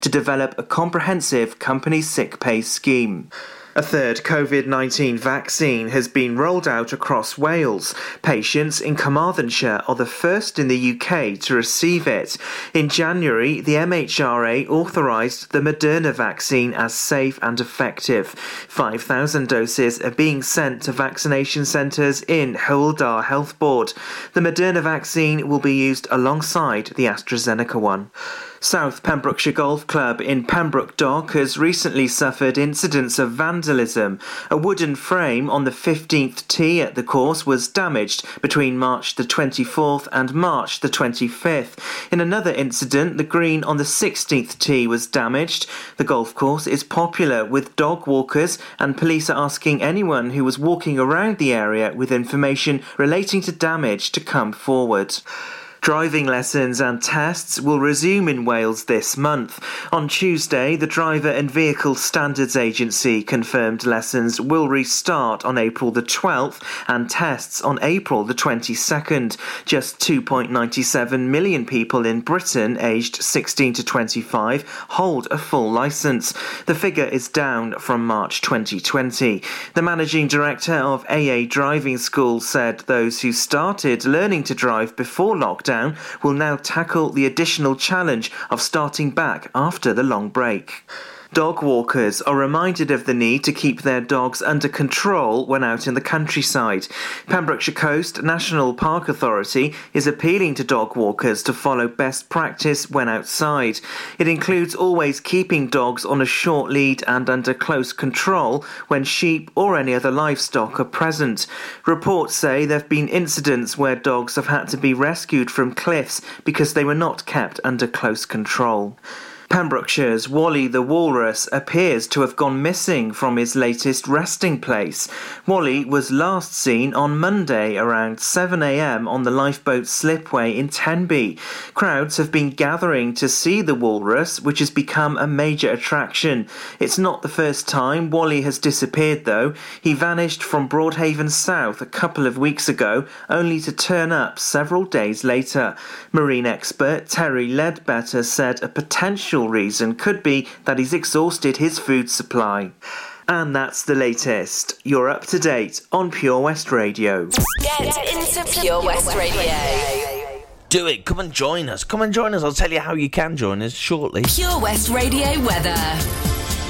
to develop a comprehensive company sick pay scheme. A third COVID 19 vaccine has been rolled out across Wales. Patients in Carmarthenshire are the first in the UK to receive it. In January, the MHRA authorised the Moderna vaccine as safe and effective. 5,000 doses are being sent to vaccination centres in Hywel Health Board. The Moderna vaccine will be used alongside the AstraZeneca one. South Pembrokeshire Golf Club in Pembroke Dock has recently suffered incidents of vandalism. A wooden frame on the 15th tee at the course was damaged between March the 24th and March the 25th. In another incident, the green on the 16th tee was damaged. The golf course is popular with dog walkers, and police are asking anyone who was walking around the area with information relating to damage to come forward. Driving lessons and tests will resume in Wales this month. On Tuesday, the Driver and Vehicle Standards Agency confirmed lessons will restart on April the 12th and tests on April the 22nd. Just 2.97 million people in Britain aged 16 to 25 hold a full licence. The figure is down from March 2020. The managing director of AA Driving School said those who started learning to drive before lockdown lockdown will now tackle the additional challenge of starting back after the long break. Dog walkers are reminded of the need to keep their dogs under control when out in the countryside. Pembrokeshire Coast National Park Authority is appealing to dog walkers to follow best practice when outside. It includes always keeping dogs on a short lead and under close control when sheep or any other livestock are present. Reports say there have been incidents where dogs have had to be rescued from cliffs because they were not kept under close control. Pembrokeshire's Wally the Walrus appears to have gone missing from his latest resting place. Wally was last seen on Monday around 7am on the lifeboat slipway in Tenby. Crowds have been gathering to see the walrus, which has become a major attraction. It's not the first time Wally has disappeared, though. He vanished from Broadhaven South a couple of weeks ago, only to turn up several days later. Marine expert Terry Ledbetter said a potential reason could be that he's exhausted his food supply. And that's the latest. You're up to date on Pure West Radio. Get into Pure West Radio. Do it. Come and join us. Come and join us. I'll tell you how you can join us shortly. Pure West Radio weather.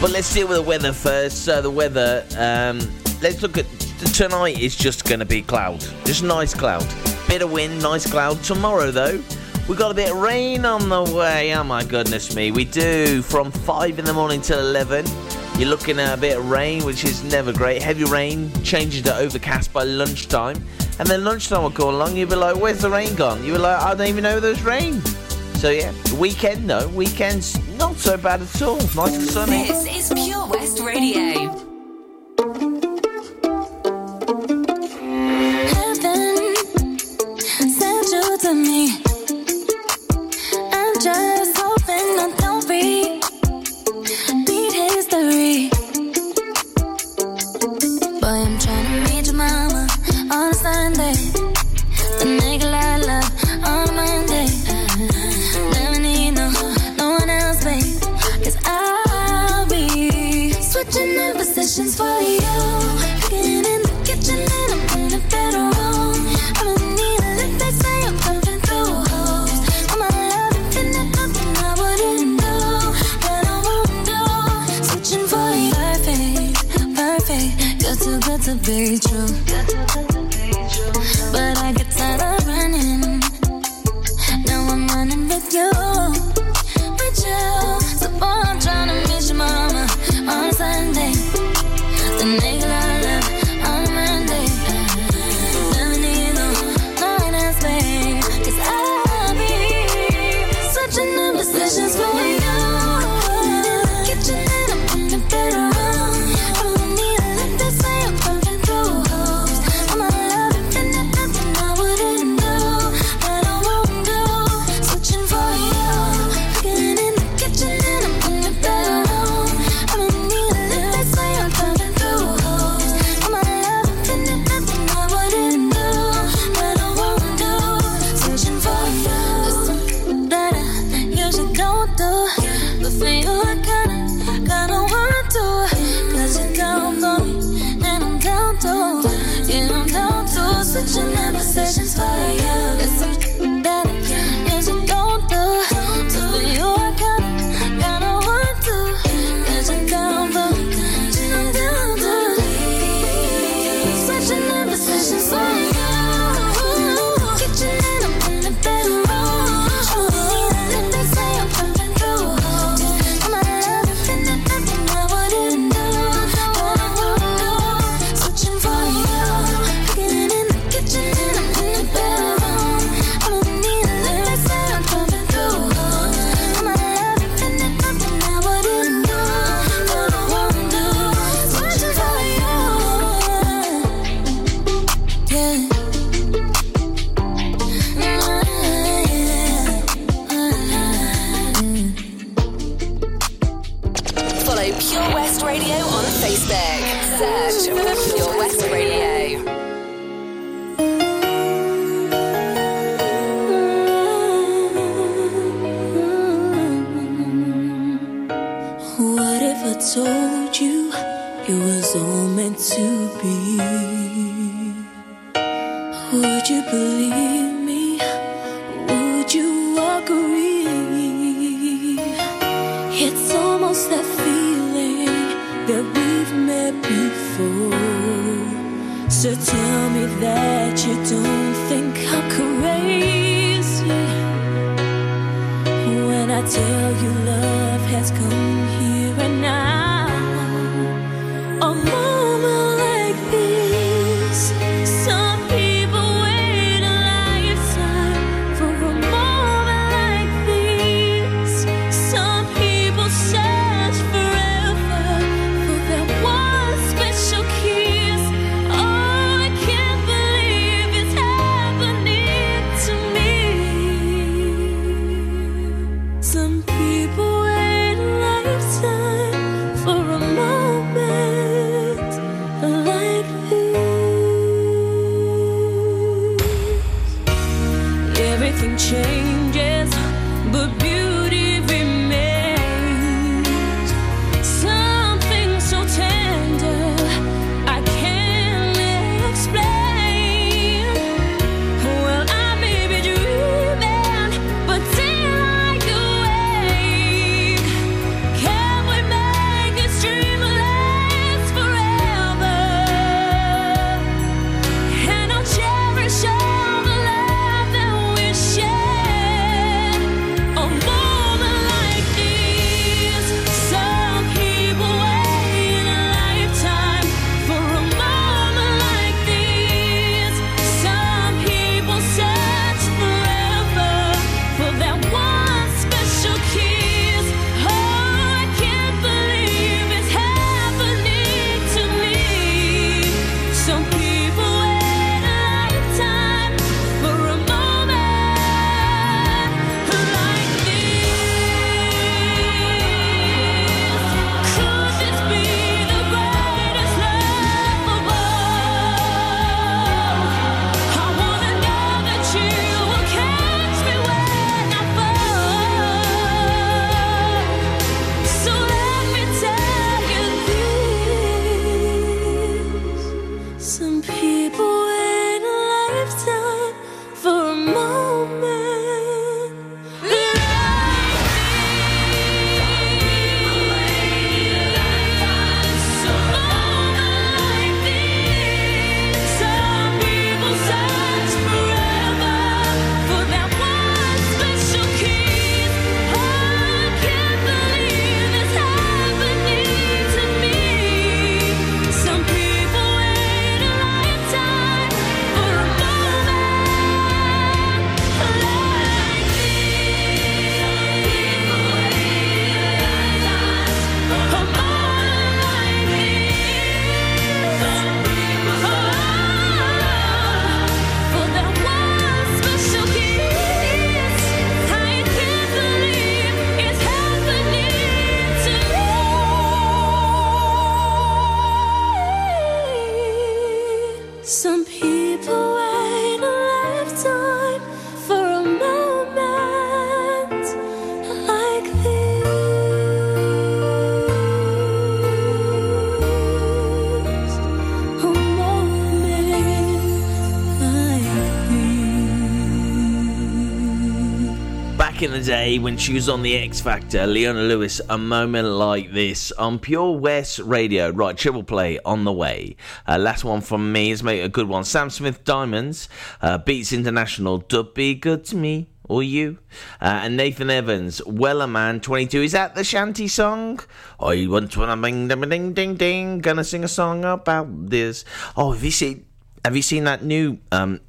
But let's deal with the weather first. So the weather, um, let's look at tonight is just going to be cloud. Just nice cloud. Bit of wind, nice cloud. Tomorrow though, We've got a bit of rain on the way. Oh my goodness me, we do. From 5 in the morning till 11, you're looking at a bit of rain, which is never great. Heavy rain changes to overcast by lunchtime. And then lunchtime will come along, you'll be like, where's the rain gone? You'll be like, I don't even know there's rain. So yeah, weekend though, weekend's not so bad at all. Nice and sunny. This is Pure West Radio. To me. When she was on the X Factor, Leona Lewis, a moment like this on Pure West Radio. Right, triple play on the way. Uh, last one from me is make a good one. Sam Smith Diamonds, uh, Beats International, Dub Be Good to Me or you. Uh, and Nathan Evans, Wellerman 22. Is that the shanty song? I want to bing ding ding ding ding. Gonna sing a song about this. Oh, have you seen? Have you seen that new um,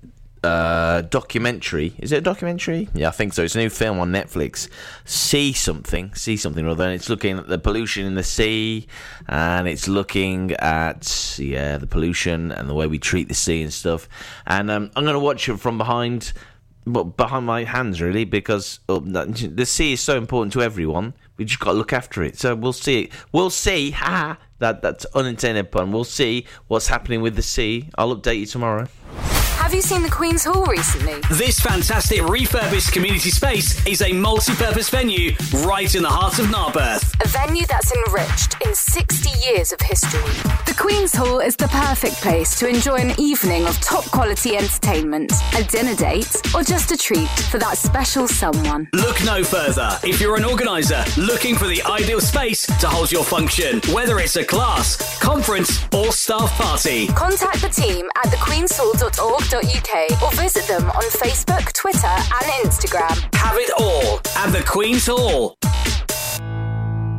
uh, documentary. Is it a documentary? Yeah, I think so. It's a new film on Netflix. See something, see something rather. And it's looking at the pollution in the sea, and it's looking at yeah the pollution and the way we treat the sea and stuff. And um, I'm going to watch it from behind. But behind my hands, really, because oh, the sea is so important to everyone. We just got to look after it. So we'll see. We'll see. Ha! That that's unintended pun. We'll see what's happening with the sea. I'll update you tomorrow. Have you seen the Queen's Hall recently? This fantastic refurbished community space is a multi purpose venue right in the heart of Narberth. A venue that's enriched in 60 years of history. The Queen's Hall is the perfect place to enjoy an evening of top quality entertainment, a dinner date, or just a treat for that special someone. Look no further if you're an organiser looking for the ideal space to hold your function, whether it's a class, conference, or staff party. Contact the team at thequeenshall.org.uk or visit them on Facebook, Twitter, and Instagram. Have it all at the Queen's Hall.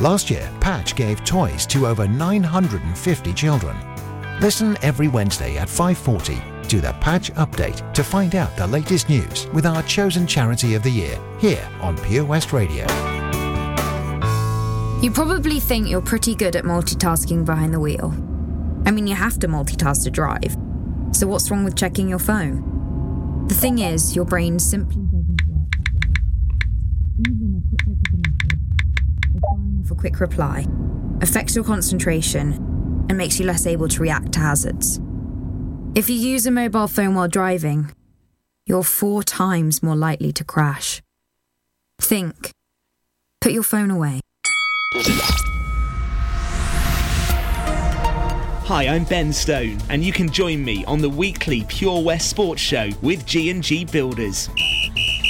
Last year, Patch gave toys to over 950 children. Listen every Wednesday at 5:40 to the Patch Update to find out the latest news with our chosen charity of the year here on Pure West Radio. You probably think you're pretty good at multitasking behind the wheel. I mean, you have to multitask to drive. So what's wrong with checking your phone? The thing is, your brain simply doesn't work. Even a quick look at a message, for quick reply, affects your concentration and makes you less able to react to hazards. If you use a mobile phone while driving, you're four times more likely to crash. Think. Put your phone away. Hi, I'm Ben Stone, and you can join me on the weekly Pure West Sports Show with G&G Builders.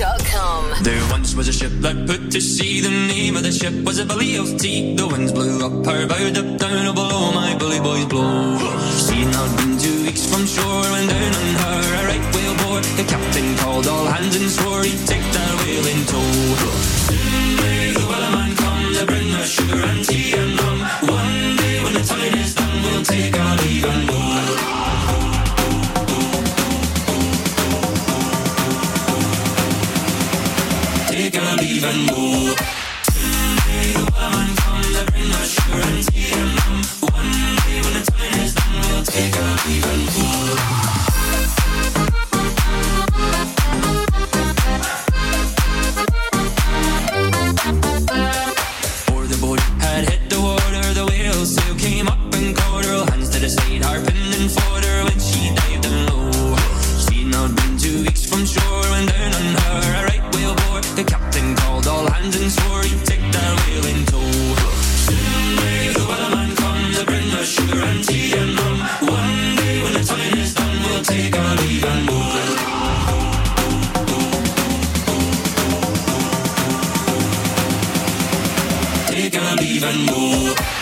purewestradio.com. There once was a ship that put to sea. The name of the ship was a Billy of Tea. The winds blew up her bow, up down oh, below my bully boys blow. She not been two weeks from shore when down on her a right whale bore. The captain called all hands and swore he'd take that whale in tow. Soon may the wellerman come to bring us sugar and tea and rum. One day when the tide is done, we'll take our leave and go. And. Someday the wellerman come to bring us sugar and tea. One day when the time is done, we'll take Take a leave and move.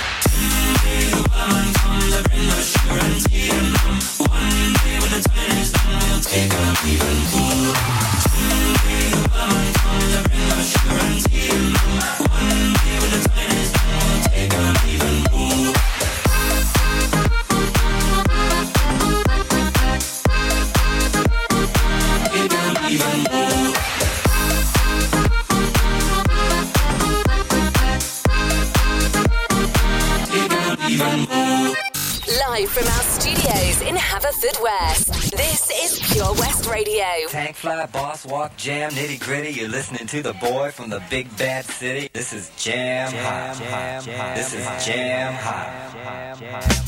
Walk, jam, nitty gritty. You're listening to the boy from the big bad city. This is Jam, Hot. This is Jam Hot. nitty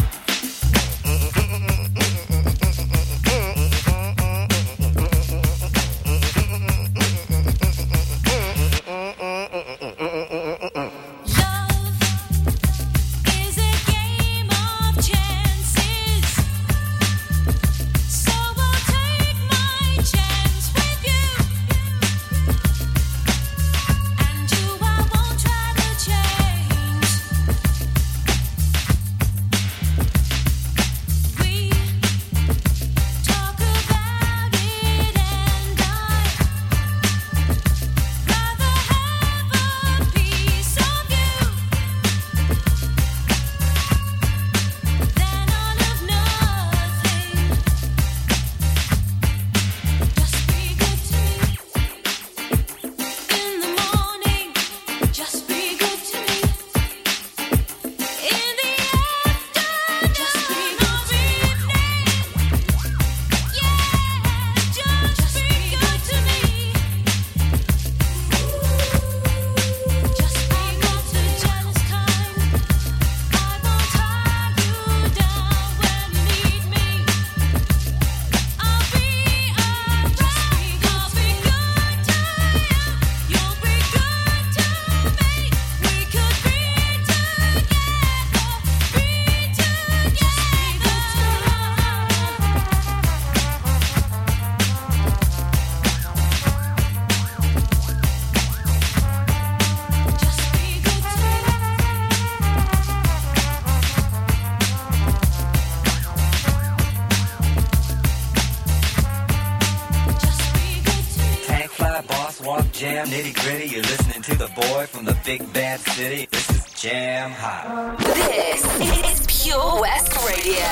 Big bad city. This is Jam Hot. This is Pure West Radio.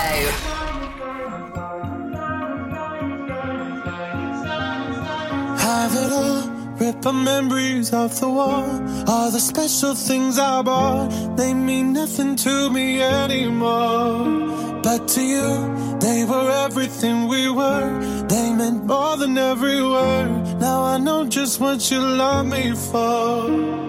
Have it all, rip the memories of the war. All the special things I bought, they mean nothing to me anymore. But to you, they were everything we were. They meant more than every word. Now I know just what you love me for.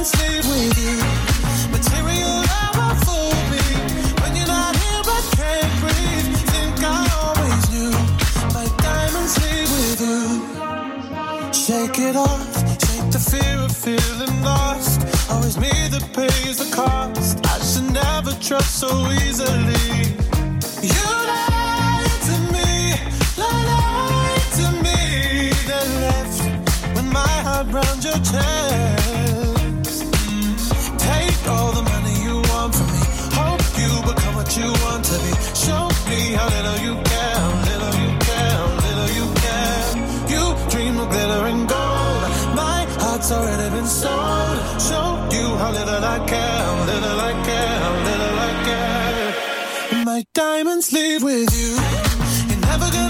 diamonds leave with you. Material never fooled me. When you're not here, I can't breathe. Think I always knew. My diamonds leave with you. Shake it off. Shake the fear of feeling lost. Always me that pays the cost. I should never trust so easily. You lied to me, lied to me, then left with my heart round your chest. Leave with you. You're never gonna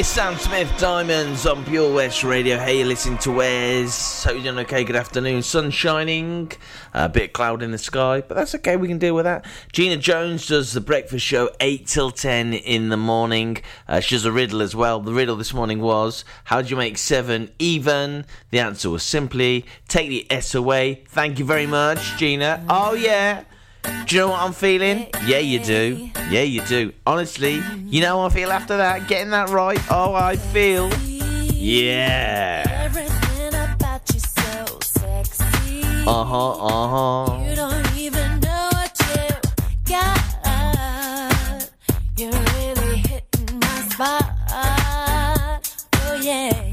It's Sam Smith Diamonds on Pure West Radio. Hey, you're listening to Wes. Hope you're doing okay. Good afternoon. Sun shining, a bit cloud in the sky, but that's okay. We can deal with that. Gina Jones does the breakfast show 8 till 10 in the morning. Uh, she does a riddle as well. The riddle this morning was How do you make 7 even? The answer was simply take the S away. Thank you very much, Gina. Oh, yeah. Do you know what I'm feeling? Yeah, you do. Yeah, you do. Honestly, you know how I feel after that? Getting that right? Oh, I feel. Yeah. Everything about you so sexy. Uh huh, uh huh. You don't even know what you got. You're really hitting my spot. Oh yeah,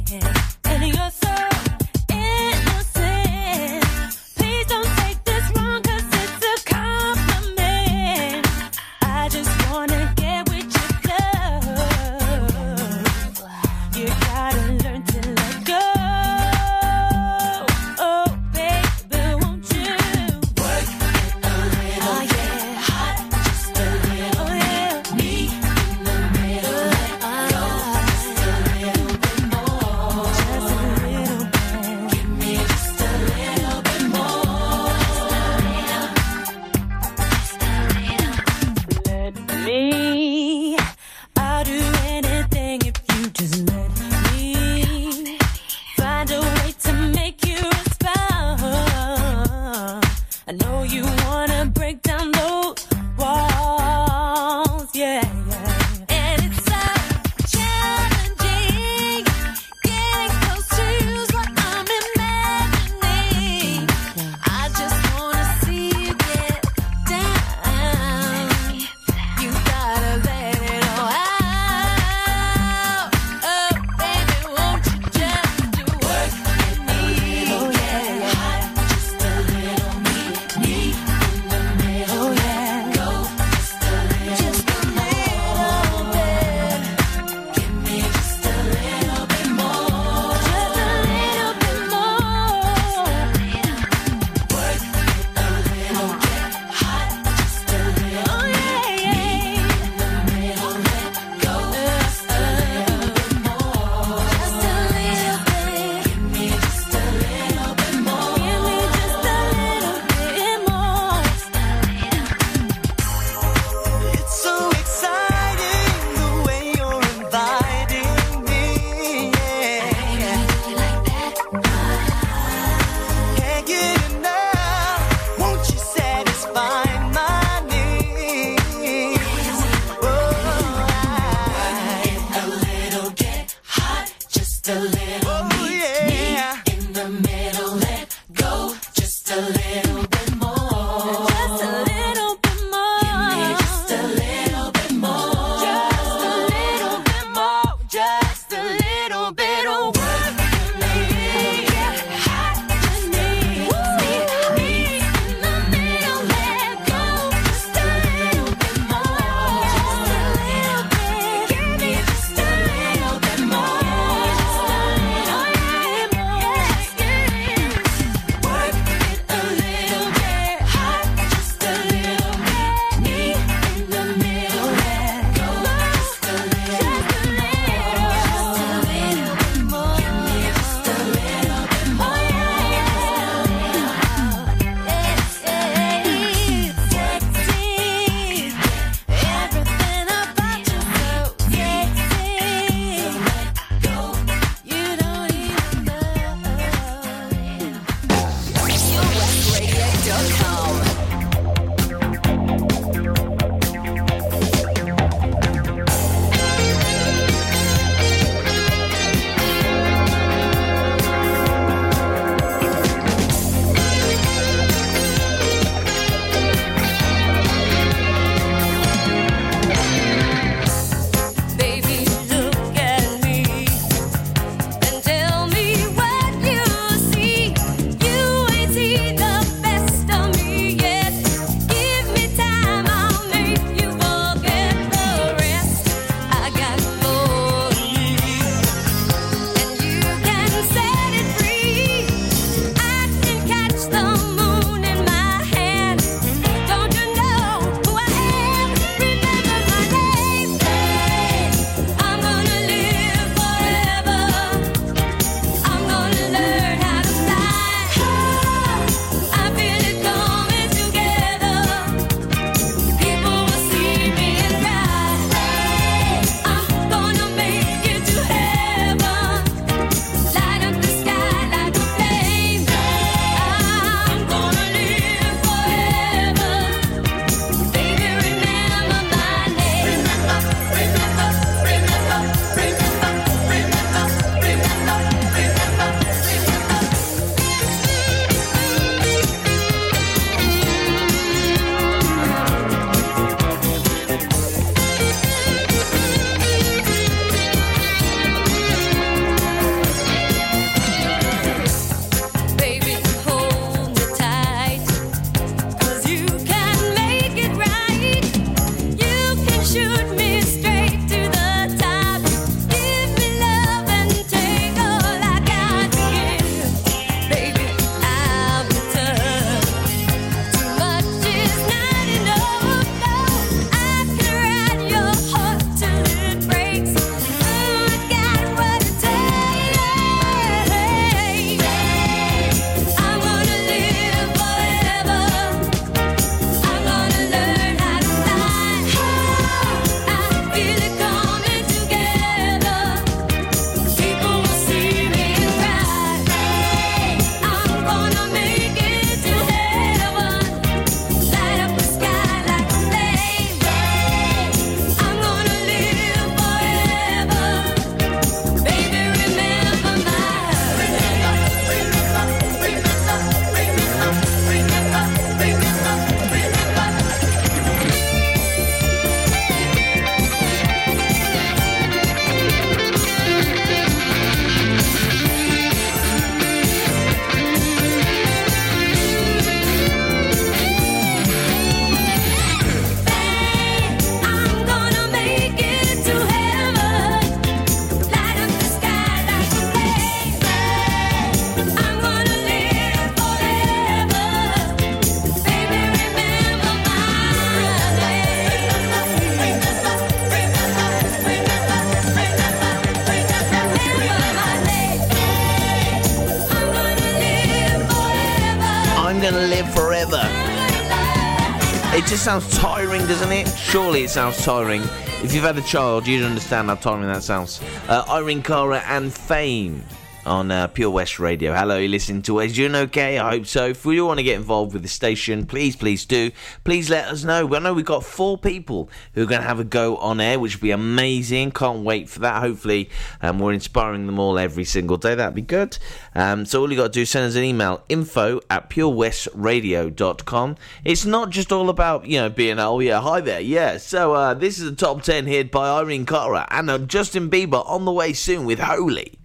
just sounds tiring, doesn't it? Surely it sounds tiring. If you've had a child, you'd understand how tiring that sounds. Uh, Irene Cara and Fame on uh, Pure West Radio. Hello, you listening to us? Doing okay? I hope so. If you want to get involved with the station, please, please do. Please let us know. I know we've got four people who are going to have a go on air, which will be amazing. Can't wait for that. Hopefully, um, we're inspiring them all every single day. That'd be good. Um, so all you got to do is send us an email info at purewestradio.com. It's not just all about, you know, being, oh, yeah, hi there. Yeah. So uh, this is a top 10 hit by Irene Cara and uh, Justin Bieber on the way soon with Holy.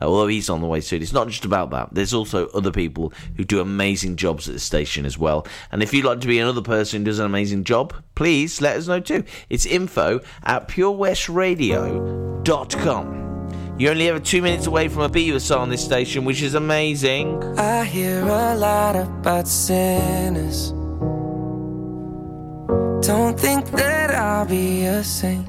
Uh, although he's on the way soon. It's not just about that. There's also other people who do amazing jobs at the station as well. And if you'd like to be another person who does an amazing job, please let us know too. It's info at purewestradio.com. You're only ever two minutes away from a song on this station, which is amazing. I hear a lot about sinners. Don't think that I'll be a saint.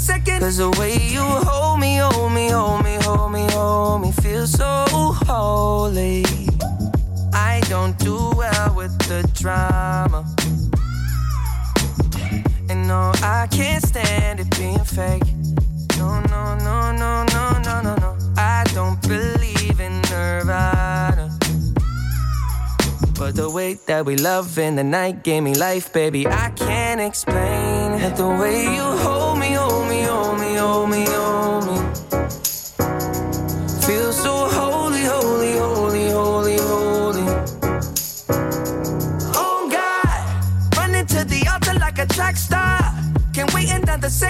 Wait second. Cause the way you hold me, hold me, hold me, hold me, hold me, feel so holy. I don't do well with the drama. And no, I can't stand it being fake. No, no, no, no, no, no, no, no. I don't believe in Nirvana. But the way that we love in the night gave me life, baby. I can't explain that the way you hold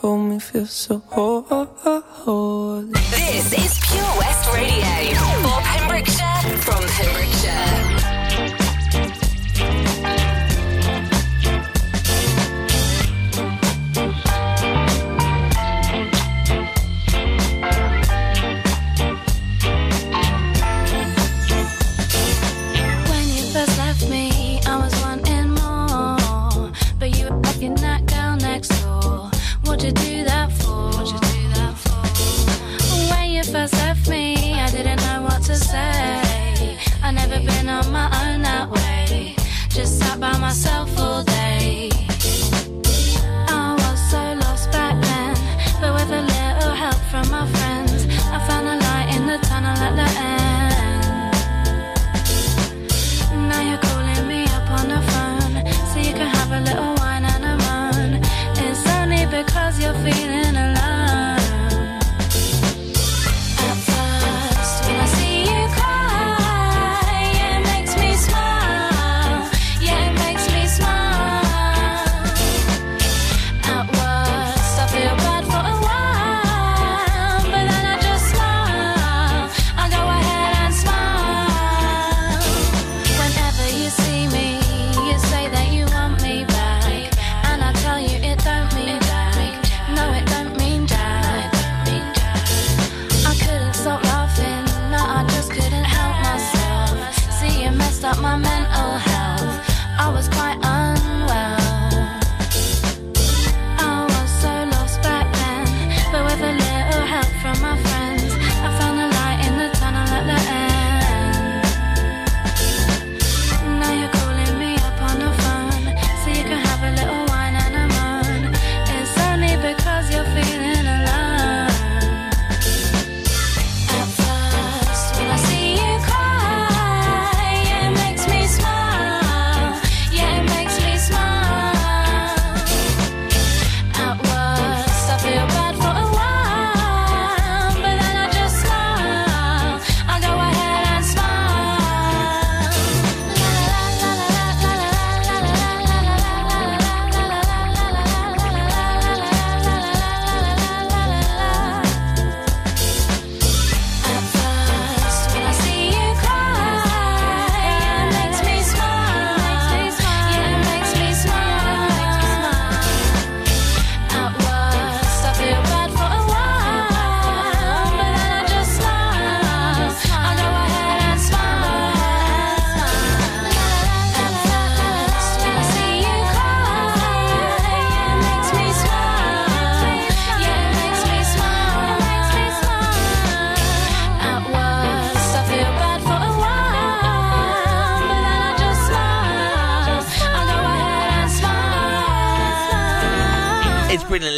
Hold me, feel so holy. This is Pure West Radio for Pembrokeshire from Pembrokeshire.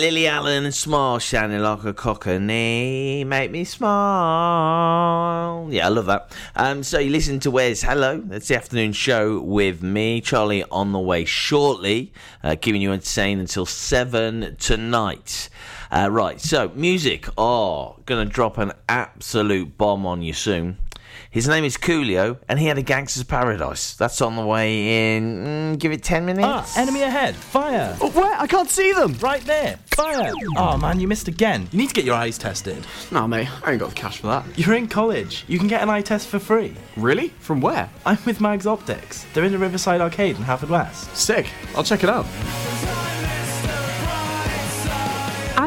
Lily Allen Smile shining like a cockney. Make me smile. Yeah, I love that. Um, so you listen to Where's Hello. That's the afternoon show with me, Charlie, on the way shortly, uh, keeping you entertained until 7 tonight. Uh, right, so music. Oh, gonna drop an absolute bomb on you soon. His name is Coolio, and he had a Gangster's Paradise. That's on the way in. Mm, give it 10 minutes. Ah, enemy ahead. Fire. Oh, where? I can't see them. Right there. Fire. Oh, man, you missed again. You need to get your eyes tested. Nah, mate, I ain't got the cash for that. You're in college. You can get an eye test for free. Really? From where? I'm with Mags Optics. They're in the Riverside Arcade in Haverfordwest. Sick. I'll check it out.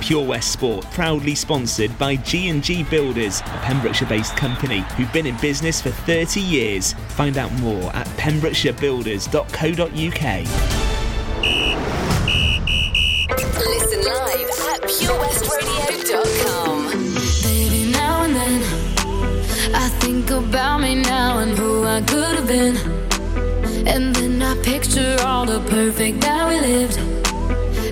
Pure West Sport, proudly sponsored by G&G Builders, a Pembrokeshire-based company who've been in business for 30 years. Find out more at pembrokeshirebuilders.co.uk. Listen live at purewestradio.com. Baby, now and then I think about me now and who I could have been. And then I picture all the perfect that we lived.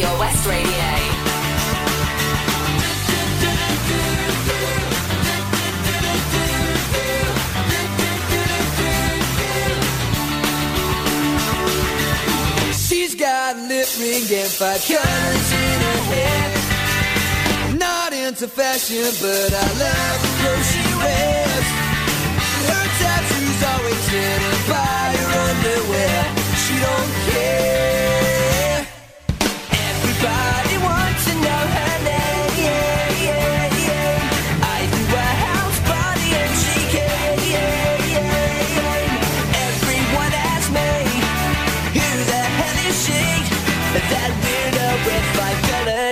Pure West Radio. She's got lip ring and five colors in her hair. Not into fashion, but I love the clothes she wears. Her tattoos always hidden by her underwear. She don't care.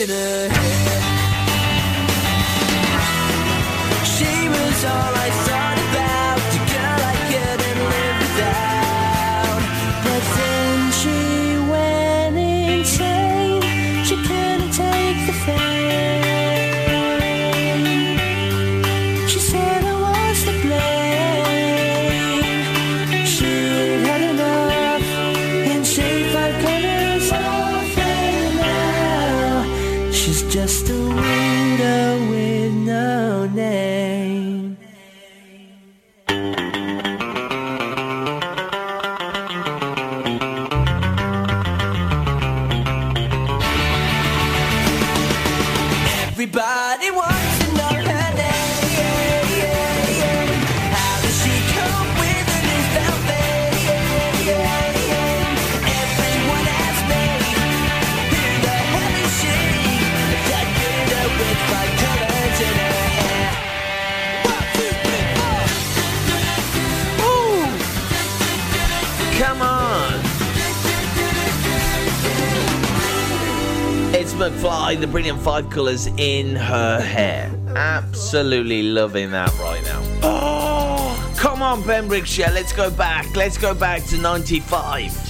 In her hair. She was all just a widow five colours in her hair. Absolutely loving that right now. Oh, come on, Pembrokeshire, let's go back. Let's go back to 95.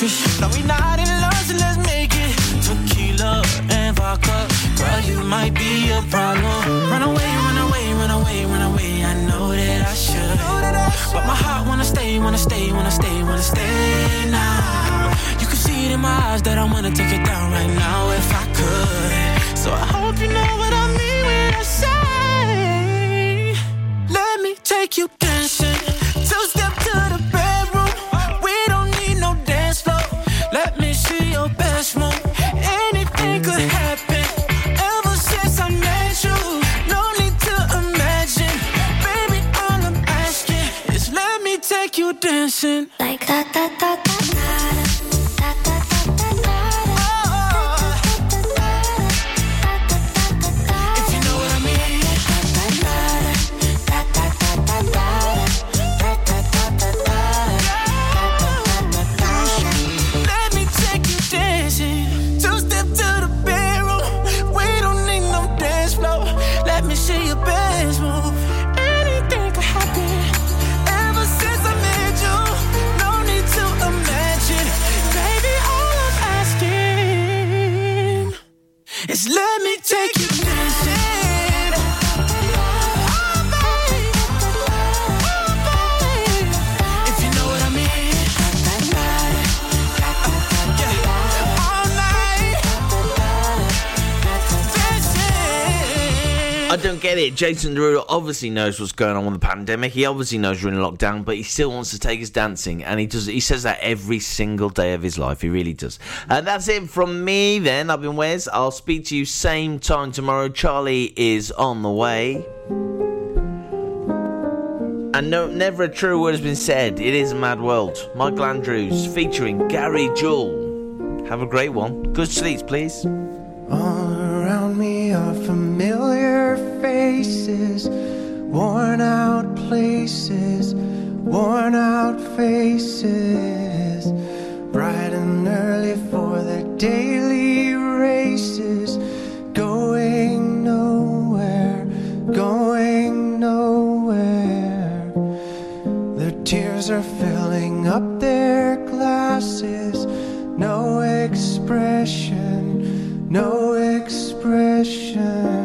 be see your best move. Don't get it. Jason Derulo obviously knows what's going on with the pandemic. He obviously knows we're in lockdown, but he still wants to take his dancing, and he does. He says that every single day of his life. He really does. And that's it from me. Then I've been Wes. I'll speak to you same time tomorrow. Charlie is on the way. And no, never a true word has been said. It is a mad world. Michael Andrews featuring Gary Jules. Have a great one. Good sleeps, please. All around me are faces, worn out places, worn out faces. Bright and early for the daily races, going nowhere, going nowhere. Their tears are filling up their glasses, no expression, no expression.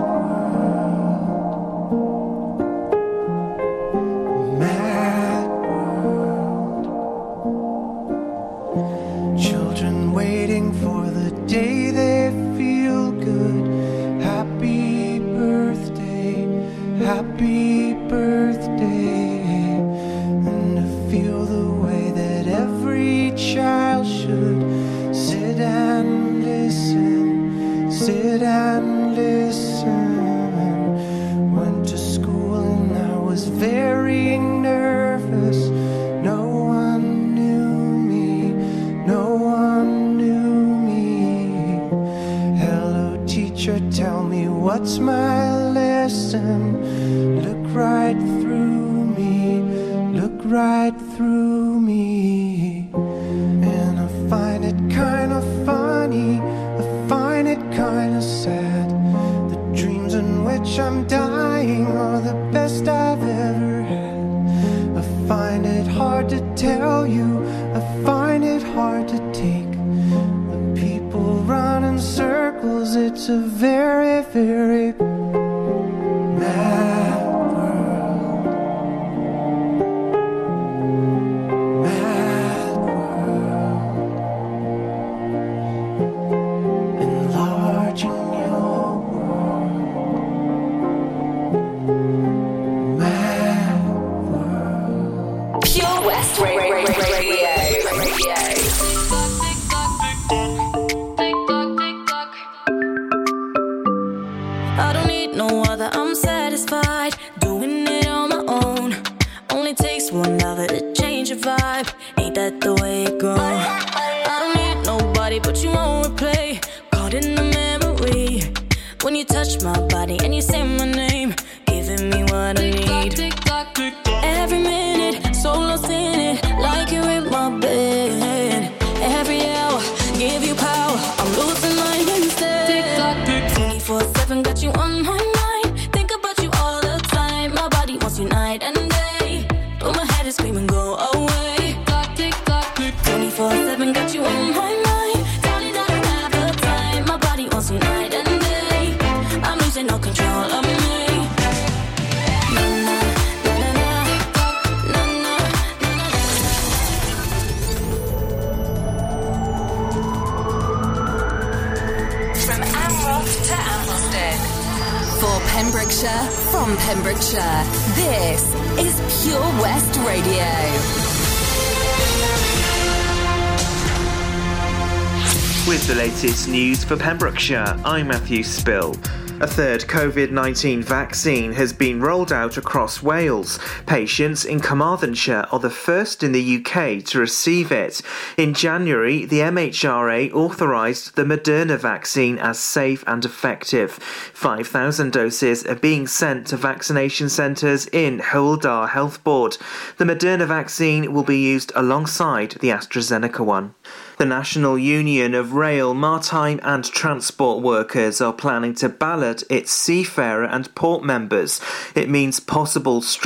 for Pembrokeshire, I'm Matthew Spill. A third COVID 19 vaccine has been rolled out across Wales. Patients in Carmarthenshire are the first in the UK to receive it. In January, the MHRA authorised the Moderna vaccine as safe and effective. 5,000 doses are being sent to vaccination centres in Hywel Health Board. The Moderna vaccine will be used alongside the AstraZeneca one. The National Union of Rail, Maritime and Transport Workers are planning to ballot its seafarer and port members. It means possible